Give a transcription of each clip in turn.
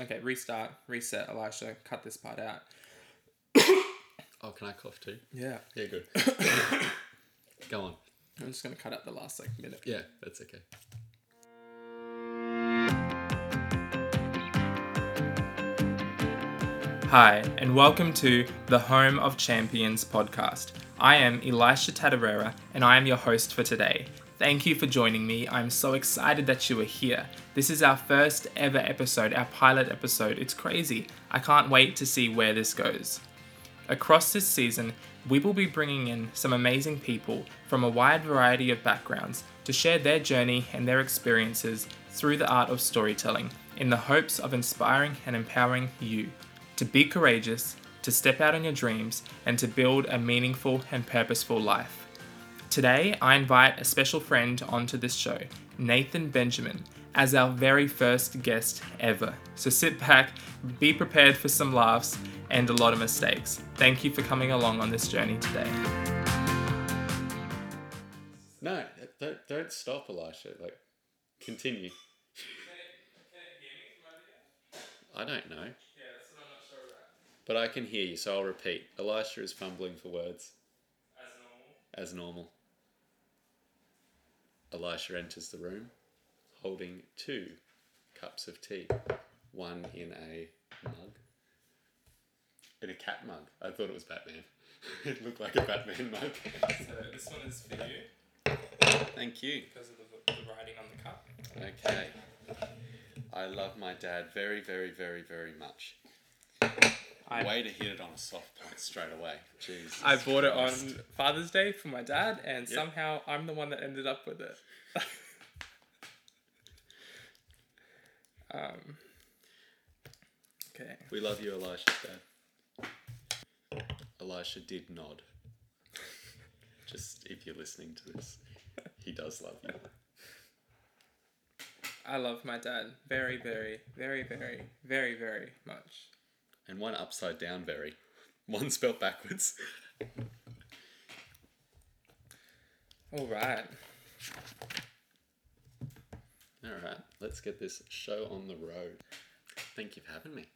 Okay, restart, reset, Elisha. Cut this part out. Oh, can I cough too? Yeah. Yeah, good. Go on. I'm just gonna cut out the last like minute. Yeah, that's okay. Hi, and welcome to the Home of Champions podcast. I am Elisha Tadarera, and I am your host for today. Thank you for joining me. I'm so excited that you are here. This is our first ever episode, our pilot episode. It's crazy. I can't wait to see where this goes. Across this season, we will be bringing in some amazing people from a wide variety of backgrounds to share their journey and their experiences through the art of storytelling in the hopes of inspiring and empowering you to be courageous, to step out on your dreams, and to build a meaningful and purposeful life. Today, I invite a special friend onto this show, Nathan Benjamin, as our very first guest ever. So sit back, be prepared for some laughs and a lot of mistakes. Thank you for coming along on this journey today. No, don't, don't stop, Elisha. Like, continue. I don't know. But I can hear you, so I'll repeat. Elisha is fumbling for words, As normal. as normal. Elisha enters the room, holding two cups of tea, one in a mug, in a cat mug. I thought it was Batman. it looked like a Batman mug. So this one is for you Thank you. because of the, the writing on the cup. Okay. I love my dad very, very, very, very much. I- Way to hit it on a soft point straight away. Jesus I bought it on Christ. Father's Day for my dad, and Yep. somehow I'm the one that ended up with it. um, okay. We love you, Elisha, Dad. Elisha did nod. Just if you're listening to this, he does love you. I love my dad very, very, very, very, very, very much. And one upside down very. One spelt backwards. All right. Alright, let's get this show on the road. Thank you for having me.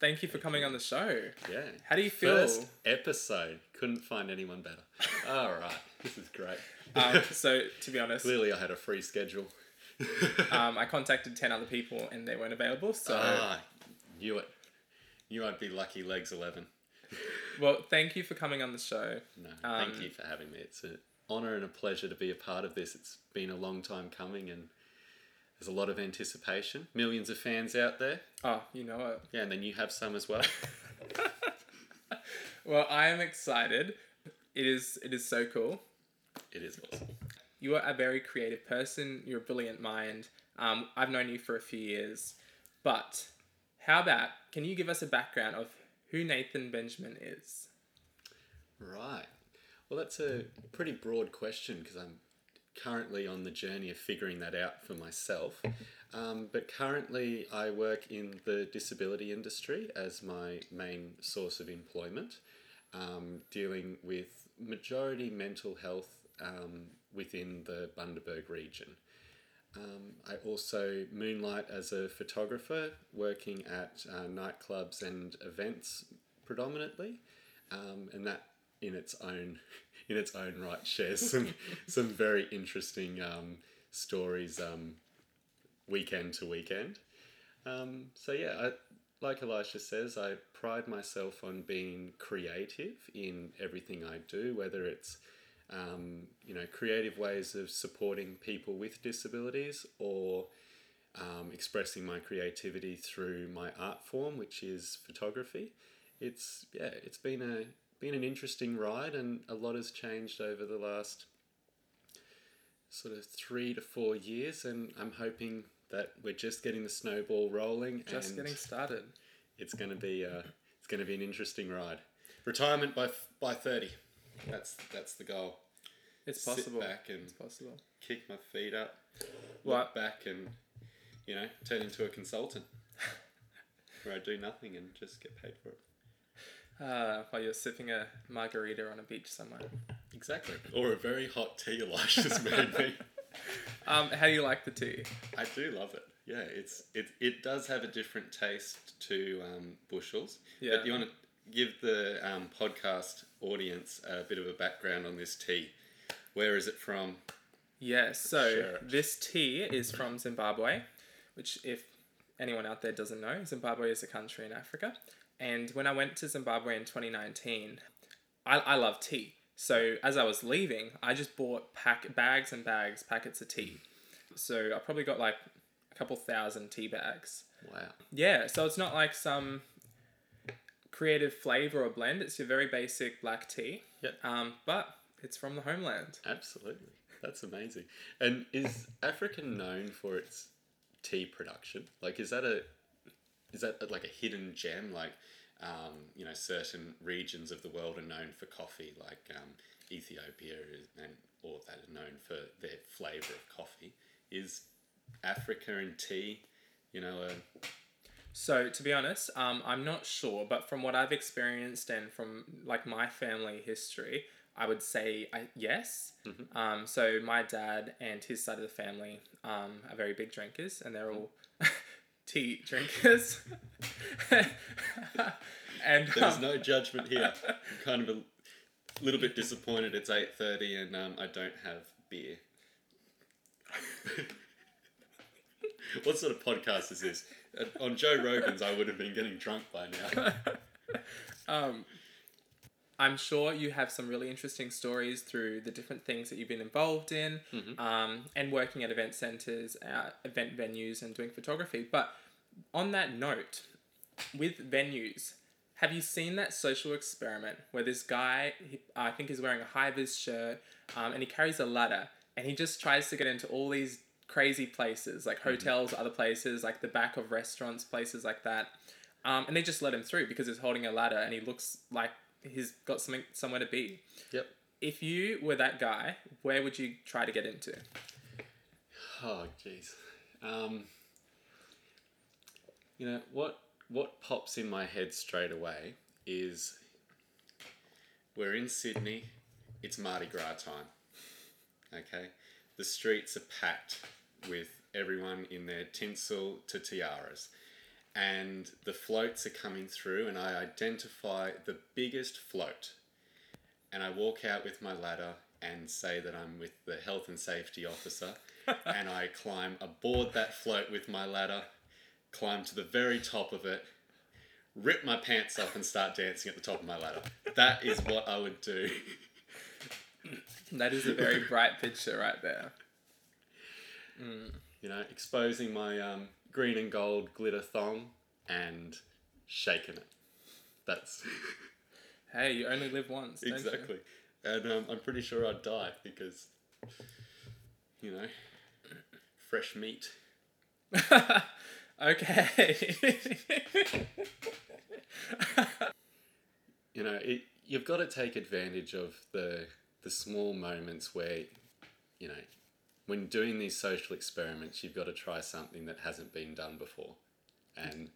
Thank you for coming on the show. Yeah. How do you feel? First episode. Couldn't find anyone better. Alright, this is great. Um, so, to be honest, Clearly, I had a free schedule. um, I contacted 10 other people and they weren't available. So, ah, knew it. Knew I'd be lucky legs 11. well, thank you for coming on the show. No, Um, thank you for having me. It's an honour and a pleasure to be a part of this. It's been a long time coming and there's a lot of anticipation. Millions of fans out there. Oh, you know it. Yeah, and then you have some as well. Well, I am excited. It is it is so cool. it is awesome. You are a very creative person. You're a brilliant mind. Um, I've known you for a few years, but how about can you give us a background of who Nathan Benjamin is? Right. Well, that's a pretty broad question because I'm currently on the journey of figuring that out for myself. Um, but currently, I work in the disability industry as my main source of employment, um, dealing with majority mental health um, within the Bundaberg region. Um, I also moonlight as a photographer, working at uh, nightclubs and events predominantly, um, and that in its own in its own right shares some some very interesting um, stories um, weekend to weekend. Um, so yeah, I, like Elisha says, I pride myself on being creative in everything I do, whether it's um, you know creative ways of supporting people with disabilities or um, expressing my creativity through my art form, which is photography. It's yeah, it's been a been an interesting ride, and a lot has changed over the last sort of three to four years, and I'm hoping that we're just getting the snowball rolling. Just and getting started. it's going to be uh, it's going to be an interesting ride. Retirement by by thirty. That's that's the goal. It's Sit possible. back and It's possible. kick my feet up, Well, look back, and you know turn into a consultant where I do nothing and just get paid for it. uh, while you're sipping a margarita on a beach somewhere. Exactly. Or a very hot tea Elisha's made me. Um, how do you like the tea? I do love it. Yeah, it's it it does have a different taste to um, Bushells. Yeah. But you want to give the um, podcast audience a bit of a background on this tea. Where is it from? Yeah, so this tea is from Zimbabwe, which, if anyone out there doesn't know, Zimbabwe is a country in Africa. And when I went to Zimbabwe in 2019, I, I love tea. So as I was leaving, I just bought pack bags and bags, packets of tea. So I probably got like a couple thousand tea bags. Wow. Yeah, so it's not like some creative flavor or blend. It's your very basic black tea. Yep. Um, but it's from the homeland. Absolutely. That's amazing. And is Africa known for its tea production? Like, is that a is that like a hidden gem? Like, um, you know, certain regions of the world are known for coffee, like um, Ethiopia is, and all that are known for their flavor of coffee. Is Africa and tea, you know, a, So to be honest, um, I'm not sure, but from what I've experienced and from like my family history, I would say I, yes. Um, so my dad and his side of the family um, are very big drinkers, and they're all tea drinkers. and there's um, no judgment here. I'm kind of a little bit disappointed. It's eight thirty and um, I don't have beer. what sort of podcast is this? Uh, On Joe Rogan's, I would have been getting drunk by now. um, I'm sure you have some really interesting stories through the different things that you've been involved in, um, and working at event centers, uh, event venues, and doing photography. But on that note, with venues, have you seen that social experiment where this guy, he, I think, is wearing a high vis shirt, um, and he carries a ladder, and he just tries to get into all these crazy places, like hotels, other places, like the back of restaurants, places like that. Um, and they just let him through because he's holding a ladder and he looks like he's got something somewhere to be. Yep. If you were that guy, where would you try to get into? Oh, jeez. Um, you know what? What pops in my head straight away is we're in Sydney. It's Mardi Gras time. Okay, the streets are packed with everyone in their tinsel to tiaras, and the floats are coming through, and I identify the biggest float, and I walk out with my ladder and say that I'm with the health and safety officer, and I climb aboard that float with my ladder, climb to the very top of it, rip my pants off, and start dancing at the top of my ladder. That is what I would do. That is a very bright picture right there. You know, exposing my um, green and gold glitter thong and shaking it. That's Hey, you only live once. exactly. And um, I'm pretty sure I'd die because, you know, fresh meat. okay. You know, it, you've got to take advantage of the the small moments where, you know, when doing these social experiments, you've got to try something that hasn't been done before. And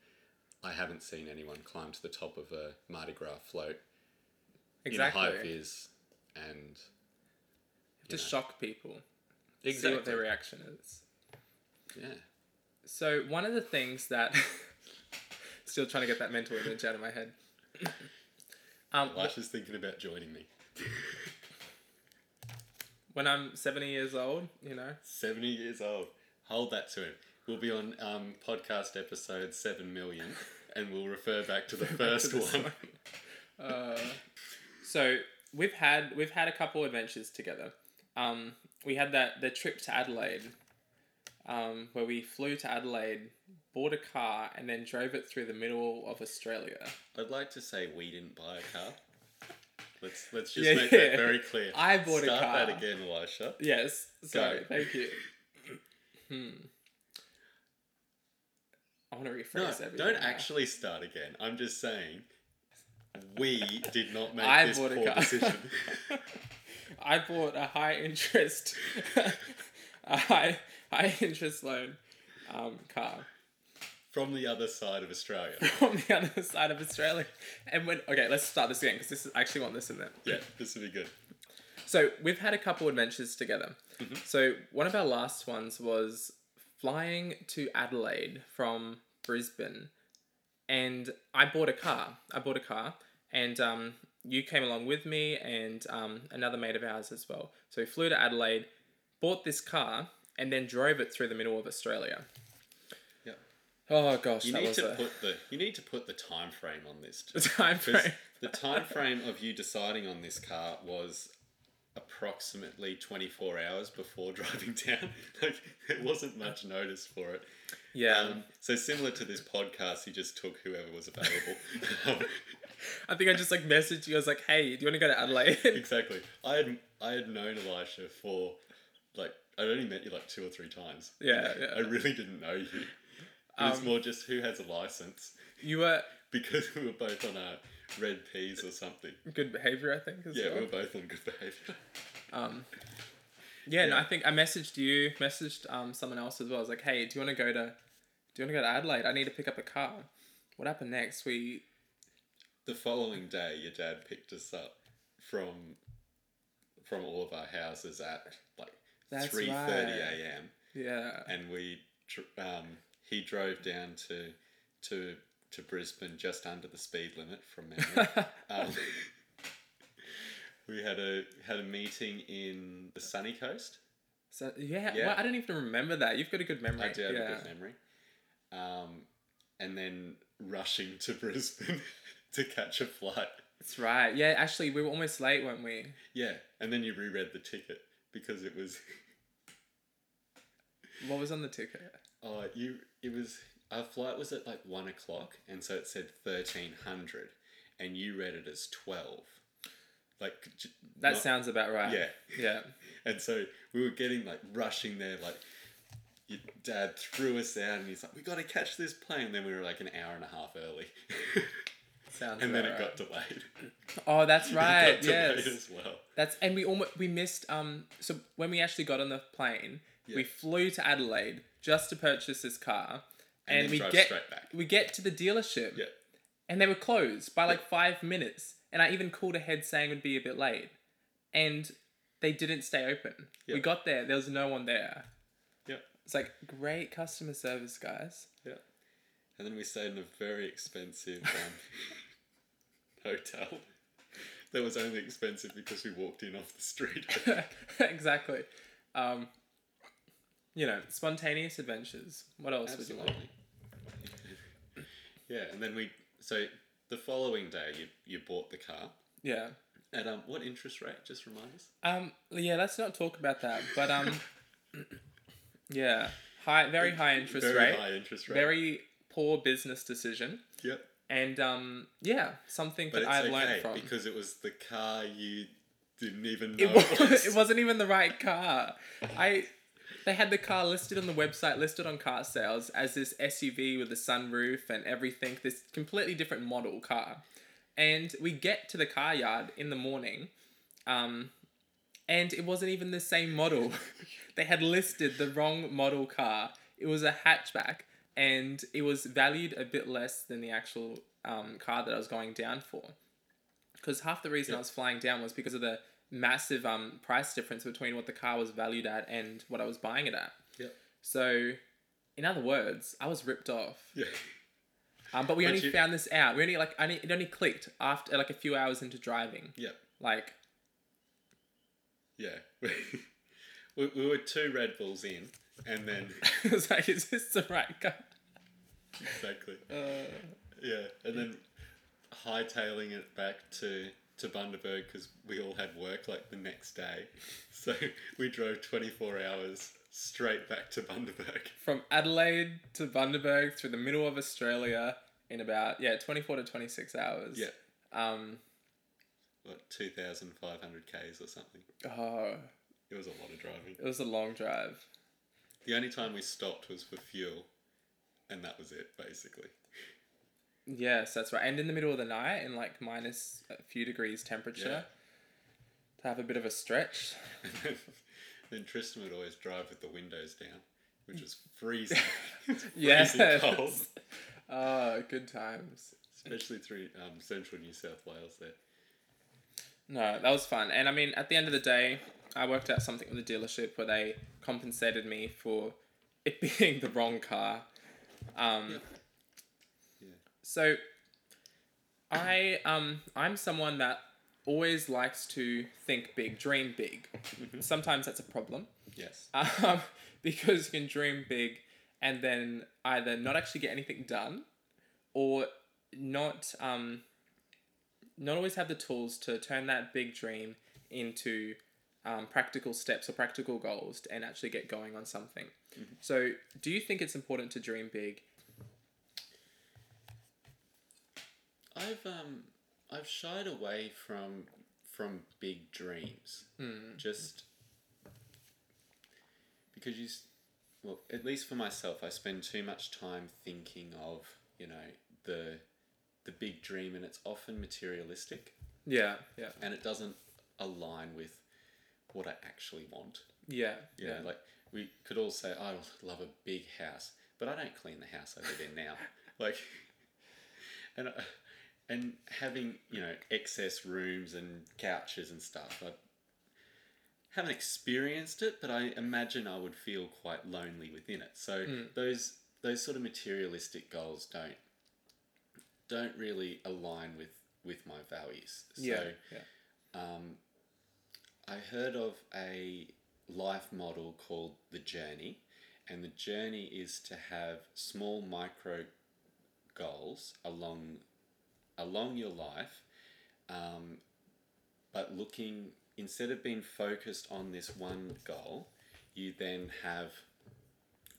I haven't seen anyone climb to the top of a Mardi Gras float exactly. in a high vis and to know. shock people. See exactly what their reaction is. yeah So one of the things that still trying to get that mental image out of my head. Um, is thinking about joining me when I'm seventy years old, you know, 70 years old hold that to him we'll be on um, podcast episode 7 million and we'll refer back to the first to one one. Uh, so we've had we've had a couple adventures together. Um, we had that the trip to Adelaide, um, where we flew to Adelaide, bought a car, and then drove it through the middle of Australia. I'd like to say we didn't buy a car let's let's just Yeah, make yeah. that very clear I bought a car. Start that again Elisha Yes. Sorry. Go. Thank you. Hmm. I want to rephrase no everything. don't now. actually start again I'm just saying we did not make I this bought a poor car. decision I bought a high interest, a high high interest loan um, car from the other side of Australia from the other side of Australia. And when okay, let's start this again because this is I actually want this in there. yeah this would be good So we've had a couple adventures together. Mm-hmm. So one of our last ones was flying to Adelaide from Brisbane, and I bought a car. I bought a car, and um, you came along with me, and um, another mate of ours as well. So we flew to Adelaide, bought this car, and then drove it through the middle of Australia. Oh gosh, You need to a put the you need to put the time frame on this. the Too. time 'Cause frame. the time frame of you deciding on this car was approximately 24 hours before driving down. Like there wasn't much notice for it. Yeah, Um, so similar to this podcast, you just took whoever was available. I think I just like messaged you. I was like, "Hey, do you want to go to Adelaide?" exactly. I had I had known Elisha for like I'd only met you like two or three times. yeah, I really didn't know you. It was Um, more just who has a license You were because we were both on a red Ps or something. good behavior, I think. As Yeah, well. we were both on good behavior. Um, yeah, no, I think I messaged you, messaged um someone else as well. I was like, hey, do you want to go to, do you want to go to Adelaide? I need to pick up a car. What happened next? We The following day, your dad picked us up from from all of our houses at like three thirty a.m. yeah and we um, he drove down to to to Brisbane just under the speed limit from memory. um, we had a had a meeting in the sunny coast. so yeah, Yeah. Well, I don't even remember that. You've got a good memory. I do have yeah. a good memory. Um, and then rushing to Brisbane to catch a flight. That's right. Yeah, actually, we were almost late, weren't we? Yeah, and then you reread the ticket because it was What was on the ticket? Oh you it was our flight was at like one o'clock and so it said thirteen hundred and you read it as twelve. Like j- That not- sounds about right. yeah, Yeah. and so we were getting like rushing there like. Your dad threw us out and he's like, "We got to catch this plane." And then we were like an hour and a half early, Sounds and then about it got delayed. Oh, that's right. yes. well. That's and we almost we missed um so when we actually got on the plane, we flew to Adelaide just to purchase this car. And And, we get straight back. we get to the dealership Yeah, and they were closed by like five minutes. And I even called ahead saying it would be a bit late. And they didn't stay open. Yeah. We got there, there was no one there. yeah, It's like great customer service, guys. yeah. And then we stayed in a very expensive um, hotel. That was only expensive because we walked in off the street. exactly. Um, you know, spontaneous adventures. What else would you want? Yeah, and then we so the following day you you bought the car Yeah. at um what interest rate? Just remind us. Um. Yeah. Let's not talk about that. But um. yeah. High. Very high interest very rate. high interest rate. Very poor business decision. Yep. And um. Yeah. Something But that I've okay learned from. because it was the car you didn't even know it, was. it wasn't even the right car. I. They had the car listed on the website, listed on car sales as this SUV with a sunroof and everything. This completely different model car. And we get to the car yard in the morning, um, and it wasn't even the same model. they had listed the wrong model car. It was a hatchback, and it was valued a bit less than the actual um, car that I was going down for. Because half the reason I was flying down was because of the massive um, price difference between what the car was valued at and what I was buying it at. Yep. So, in other words, I was ripped off. Yeah. Um, but we But only you- found this out. We only like only it only clicked after like a few hours into driving. Yep. Like Yeah. we, we were two Red Bulls in, and then it was like, is this the right car? exactly. Uh, Yeah, and then hightailing it back to to Bundaberg because we all had work like the next day, so we drove twenty four hours straight back to Bundaberg. from Adelaide to Bundaberg through the middle of Australia in about yeah twenty four to twenty six hours. Yeah, Um. what two thousand five hundred k's or something. Oh, It was a lot of driving. it was a long drive. The only time we stopped was for fuel, and that was it basically. Yes, that's right. And in the middle of the night, in like minus a few degrees temperature, to have a bit of a stretch. And then, then Tristan would always drive with the windows down, which was freezing. Yes. freezing cold. Oh, good times. especially through um, central New South Wales there. No, that was fun. And I mean, at the end of the day, I worked out something with the dealership where they compensated me for it being the wrong car. Um, Yeah. So, I um I'm someone that always likes to think big, dream big. Sometimes that's a problem Yes. um, because you can dream big and then either not actually get anything done or not um, not always have the tools to turn that big dream into um, practical steps or practical goals and actually get going on something. So, do you think it's important to dream big? I've um I've shied away from from big dreams. Just because you well, at least for myself, I spend too much time thinking of, you know, the the big dream and it's often materialistic Yeah, yeah, and it doesn't align with what I actually want. yeah, You know, like we could all say, I love a big house, but I don't clean the house I live in now. like, and uh, and having you know excess rooms and couches and stuff. I haven't experienced it, but I imagine I would feel quite lonely within it. So those those sort of materialistic goals don't don't really align with with my values. yeah, So yeah. um, I heard of a life model called the journey, and the journey is to have small micro goals along along your life, um, but looking instead of being focused on this one goal, you then have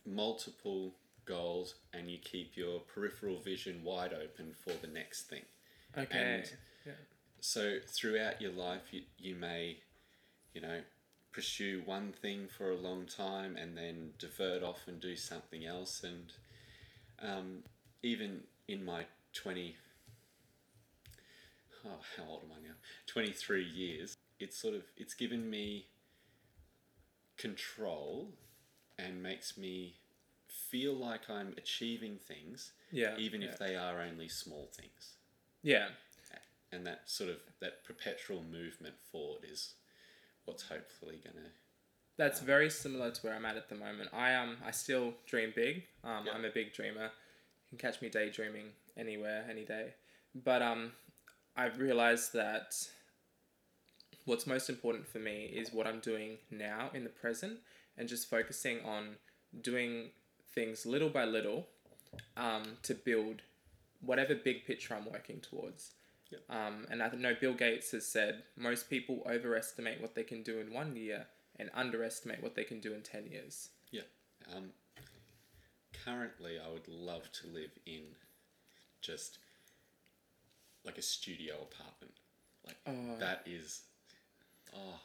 multiple goals and you keep your peripheral vision wide open for the next thing. Okay. And- yeah. So throughout your life, you, you may, you know, pursue one thing for a long time and then divert off and do something else. And um, even in my 20, oh, how old am I now? 23 years, it's sort of, it's given me control and makes me feel like I'm achieving things, Yeah. even yeah. if they are only small things Yeah. and that sort of that perpetual movement forward is what's hopefully gonna That's very similar to where I'm at at the moment. I um I still dream big. Um, Yeah. I'm a big dreamer. You can catch me daydreaming anywhere, any day. But um, I've realized that what's most important for me is what I'm doing now in the present, and just focusing on doing things little by little, um, to build whatever big picture I'm working towards. Yep. Um, and I know Bill Gates has said most people overestimate what they can do in one year and underestimate what they can do in 10 years. yeah um, currently i would love to live in just like a studio apartment like Oh. that is oh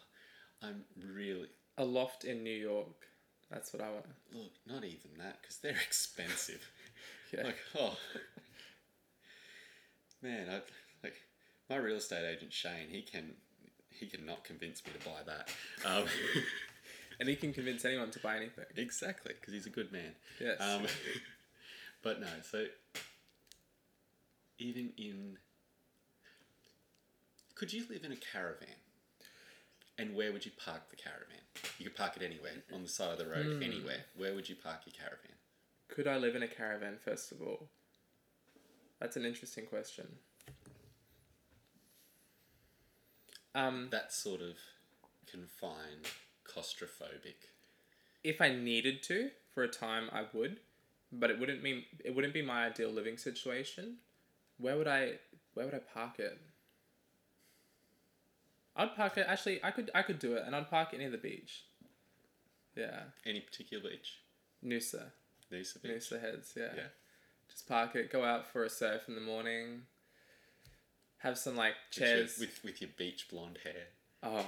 i'm really A loft in New York. That's what I want. look not even that because they're expensive Yeah. like oh man i like my real estate agent shane he can he cannot convince me to buy that um, and he can convince anyone to buy anything. Exactly, because he's a good man. Yes. Um, but no, so even in. Could you live in a caravan? And where would you park the caravan? You could park it anywhere, on the side of the road, anywhere. Where would you park your caravan? Could I live in a caravan, first of all? That's an interesting question. Um, That's sort of confined, claustrophobic. if I needed to for a time, I would, but it wouldn't mean it wouldn't be my ideal living situation. Where would I Where would I park it? I'd park it. Actually, I could I could do it, and I'd park it near the beach. Yeah, Any particular beach? Noosa, Noosa Beach? Noosa Heads. Yeah. Yeah. just park it. Go out for a surf in the morning. Have some like With your- chairs. With, with your beach blonde hair. Oh,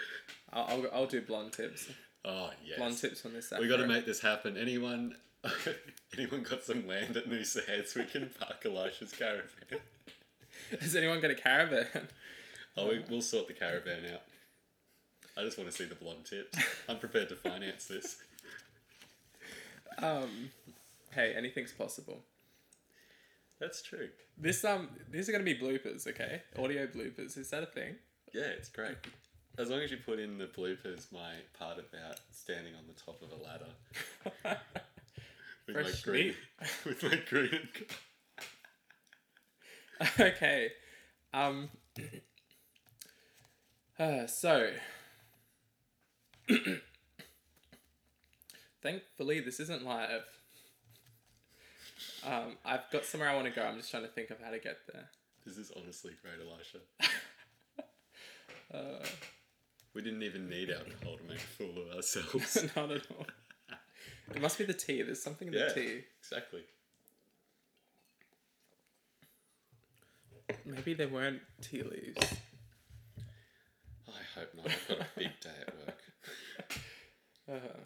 I'll, I'll, I'll do blonde tips. Oh, yes. Blonde tips on this. We got to make this happen. Anyone, anyone got some land at Noosa Heads? We can park Elisha's caravan. Has anyone got a caravan? Oh, we, we'll sort the caravan out. I just want to see the blonde tips. I'm prepared to finance this. um, hey, anything's possible. That's true. This um, these are gonna be bloopers, okay? Audio bloopers. Is that a thing? Yeah, it's great. As long as you put in the bloopers, my part about standing on the top of a ladder. with my green, meat. with my green. okay. Um. Uh, so. Thankfully, this isn't live. Um, I've got somewhere I want to go. I'm just trying to think of how to get there. This is honestly great, Elisha. Uh, We didn't even need alcohol to make a fool of ourselves. not at all. It must be the tea. There's something in the yeah, tea. exactly. Maybe they weren't tea leaves. Hope not. I've got a big day at work. Uh-huh.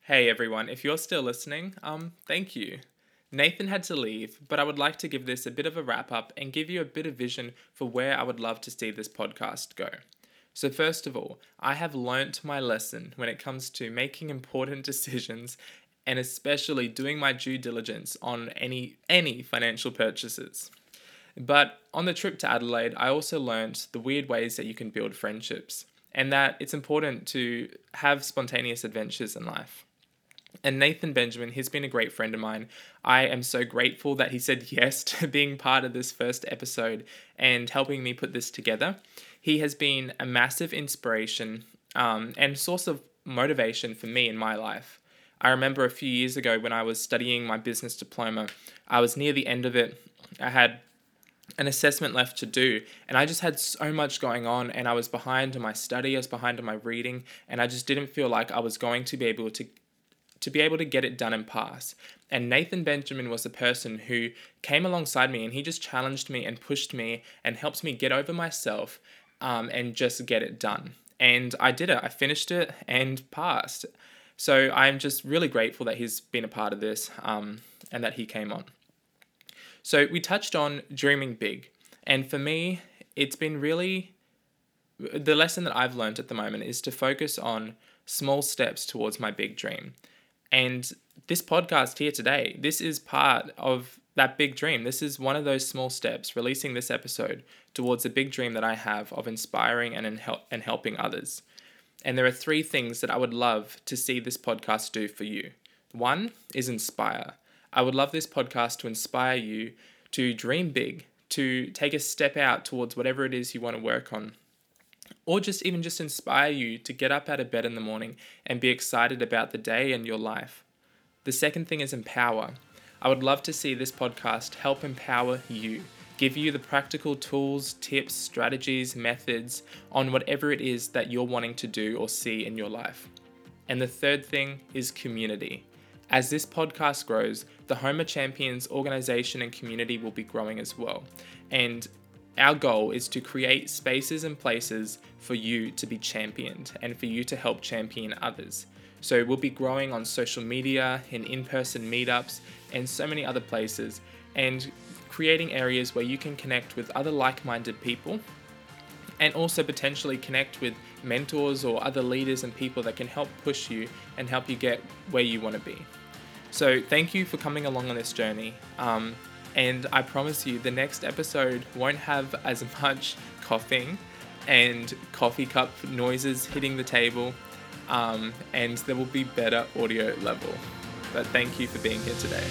Hey everyone, if you're still listening, um, thank you. Nathan had to leave, but I would like to give this a bit of a wrap up and give you a bit of vision for where I would love to see this podcast go. So, first of all, I have learnt my lesson when it comes to making important decisions and especially doing my due diligence on any any financial purchases. But on the trip to Adelaide, I also learnt the weird ways that you can build friendships and that it's important to have spontaneous adventures in life. And Nathan Benjamin, he's been a great friend of mine. I am so grateful that he said yes to being part of this first episode and helping me put this together. He has been a massive inspiration um, and source of motivation for me in my life. I remember a few years ago when I was studying my business diploma, I was near the end of it. I had an assessment left to do and i just had so much going on and i was behind in my study i was behind in my reading and i just didn't feel like i was going to be able to to be able to get it done and pass. And nathan benjamin was the person who came alongside me and he just challenged me and pushed me and helped me get over myself um, and just get it done. And i did it. I finished it and passed. So i'm just really grateful that he's been a part of this um, and that he came on so we touched on dreaming big. And for me, it's been really the lesson that I've learned at the moment is to focus on small steps towards my big dream. And this podcast here today, this is part of that big dream. This is one of those small steps, releasing this episode towards the big dream that I have of inspiring and, in help, and helping others. And there are three things that I would love to see this podcast do for you. One is inspire. I would love this podcast to inspire you to dream big, to take a step out towards whatever it is you want to work on, or just even just inspire you to get up out of bed in the morning and be excited about the day and your life. The second thing is empower. I would love to see this podcast help empower you, give you the practical tools, tips, strategies, methods on whatever it is that you're wanting to do or see in your life. And the third thing is community. As this podcast grows, the Home of Champions organization and community will be growing as well. And our goal is to create spaces and places for you to be championed and for you to help champion others. So we'll be growing on social media, in in person meetups, and so many other places, and creating areas where you can connect with other like minded people and also potentially connect with mentors or other leaders and people that can help push you and help you get where you want to be. So, thank you for coming along on this journey. Um, and I promise you, the next episode won't have as much coughing and coffee cup noises hitting the table, um, and there will be better audio level. But thank you for being here today.